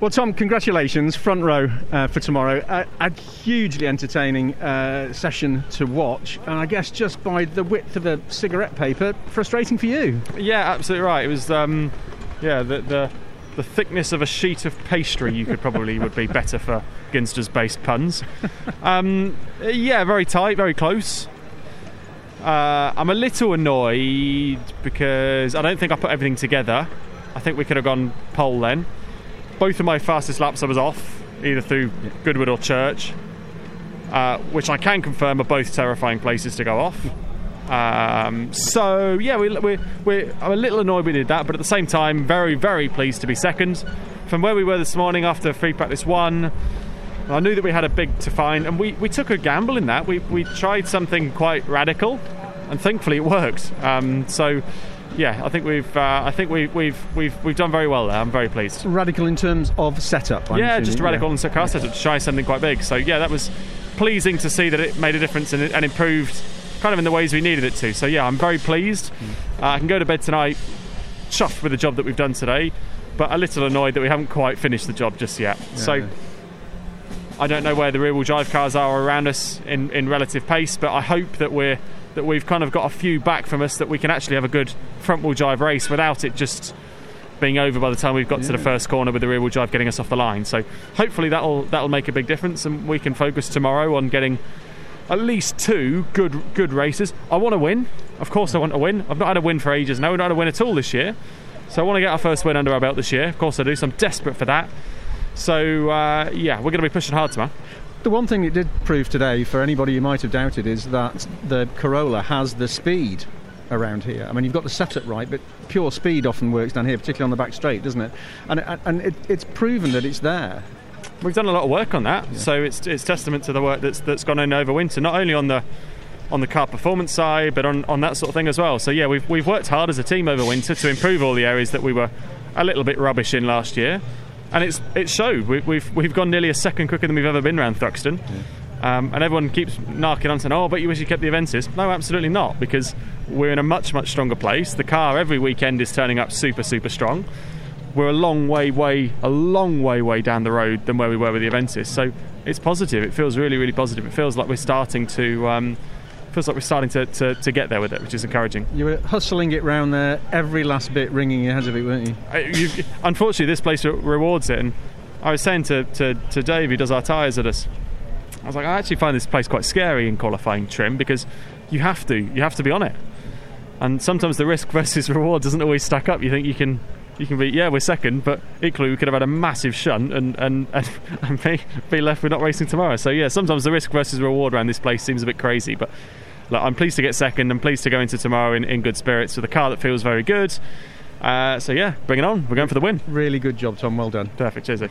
Well, Tom, congratulations, front row uh, for tomorrow. A hugely entertaining uh, session to watch, and I guess just by the width of a cigarette paper, frustrating for you. Yeah, absolutely right. It was, um, yeah, the, the the thickness of a sheet of pastry. You could probably would be better for Ginsters based puns. Um, yeah, very tight, very close. Uh, I'm a little annoyed because I don't think I put everything together. I think we could have gone pole then both of my fastest laps I was off, either through Goodwood or Church, uh, which I can confirm are both terrifying places to go off. Um, so yeah, we, we, we, I'm a little annoyed we did that, but at the same time, very very pleased to be second. From where we were this morning after free practice one, I knew that we had a big to find, and we, we took a gamble in that. We, we tried something quite radical, and thankfully it worked. Um, so yeah, I think we've uh, I think we, we've we've we've done very well there. I'm very pleased. Radical in terms of setup. I'm yeah, assuming, just radical yeah. in car setup to try something quite big. So yeah, that was pleasing to see that it made a difference and, and improved kind of in the ways we needed it to. So yeah, I'm very pleased. Mm. Uh, I can go to bed tonight chuffed with the job that we've done today, but a little annoyed that we haven't quite finished the job just yet. Yeah. So. I don't know where the rear wheel drive cars are around us in, in relative pace, but I hope that we're that we've kind of got a few back from us that we can actually have a good front wheel drive race without it just being over by the time we've got yeah. to the first corner with the rear wheel drive getting us off the line. So hopefully that'll that'll make a big difference and we can focus tomorrow on getting at least two good good races. I want to win. Of course I want to win. I've not had a win for ages now. We've not had a win at all this year. So I want to get our first win under our belt this year. Of course I do. So I'm desperate for that. So uh, yeah, we're going to be pushing hard tomorrow. The one thing it did prove today, for anybody who might have doubted, is that the Corolla has the speed around here. I mean, you've got the setup right, but pure speed often works down here, particularly on the back straight, doesn't it? And, and it, it's proven that it's there. We've done a lot of work on that, yeah. so it's, it's testament to the work that's, that's gone in over winter, not only on the on the car performance side, but on, on that sort of thing as well. So yeah, we've we've worked hard as a team over winter to improve all the areas that we were a little bit rubbish in last year and it's it showed. We, have we've, we've gone nearly a second quicker than we've ever been around Thruxton. Yeah. Um, and everyone keeps knocking on saying, "Oh, but you wish you kept the Avensis." No, absolutely not, because we're in a much much stronger place. The car every weekend is turning up super super strong. We're a long way way a long way way down the road than where we were with the Avensis. So it's positive. It feels really really positive. It feels like we're starting to. Um, feels like we're starting to, to, to, get there with it, which is encouraging. You were hustling it round there, every last bit wringing your hands of it, weren't you? Unfortunately, this place rewards it. And I was saying to, to, to Dave, who does our tyres at us, I was like, I actually find this place quite scary in qualifying trim because you have to, you have to be on it. And sometimes the risk versus reward doesn't always stack up. You think you can you can be yeah we're second but equally we could have had a massive shunt and and, and, and be, be left with not racing tomorrow. So yeah sometimes the risk versus reward around this place seems a bit crazy but look, I'm pleased to get second and pleased to go into tomorrow in, in good spirits with a car that feels very good. Uh, so yeah bring it on. We're going for the win. Really good job Tom. Well done. Perfect. Cheers Ed.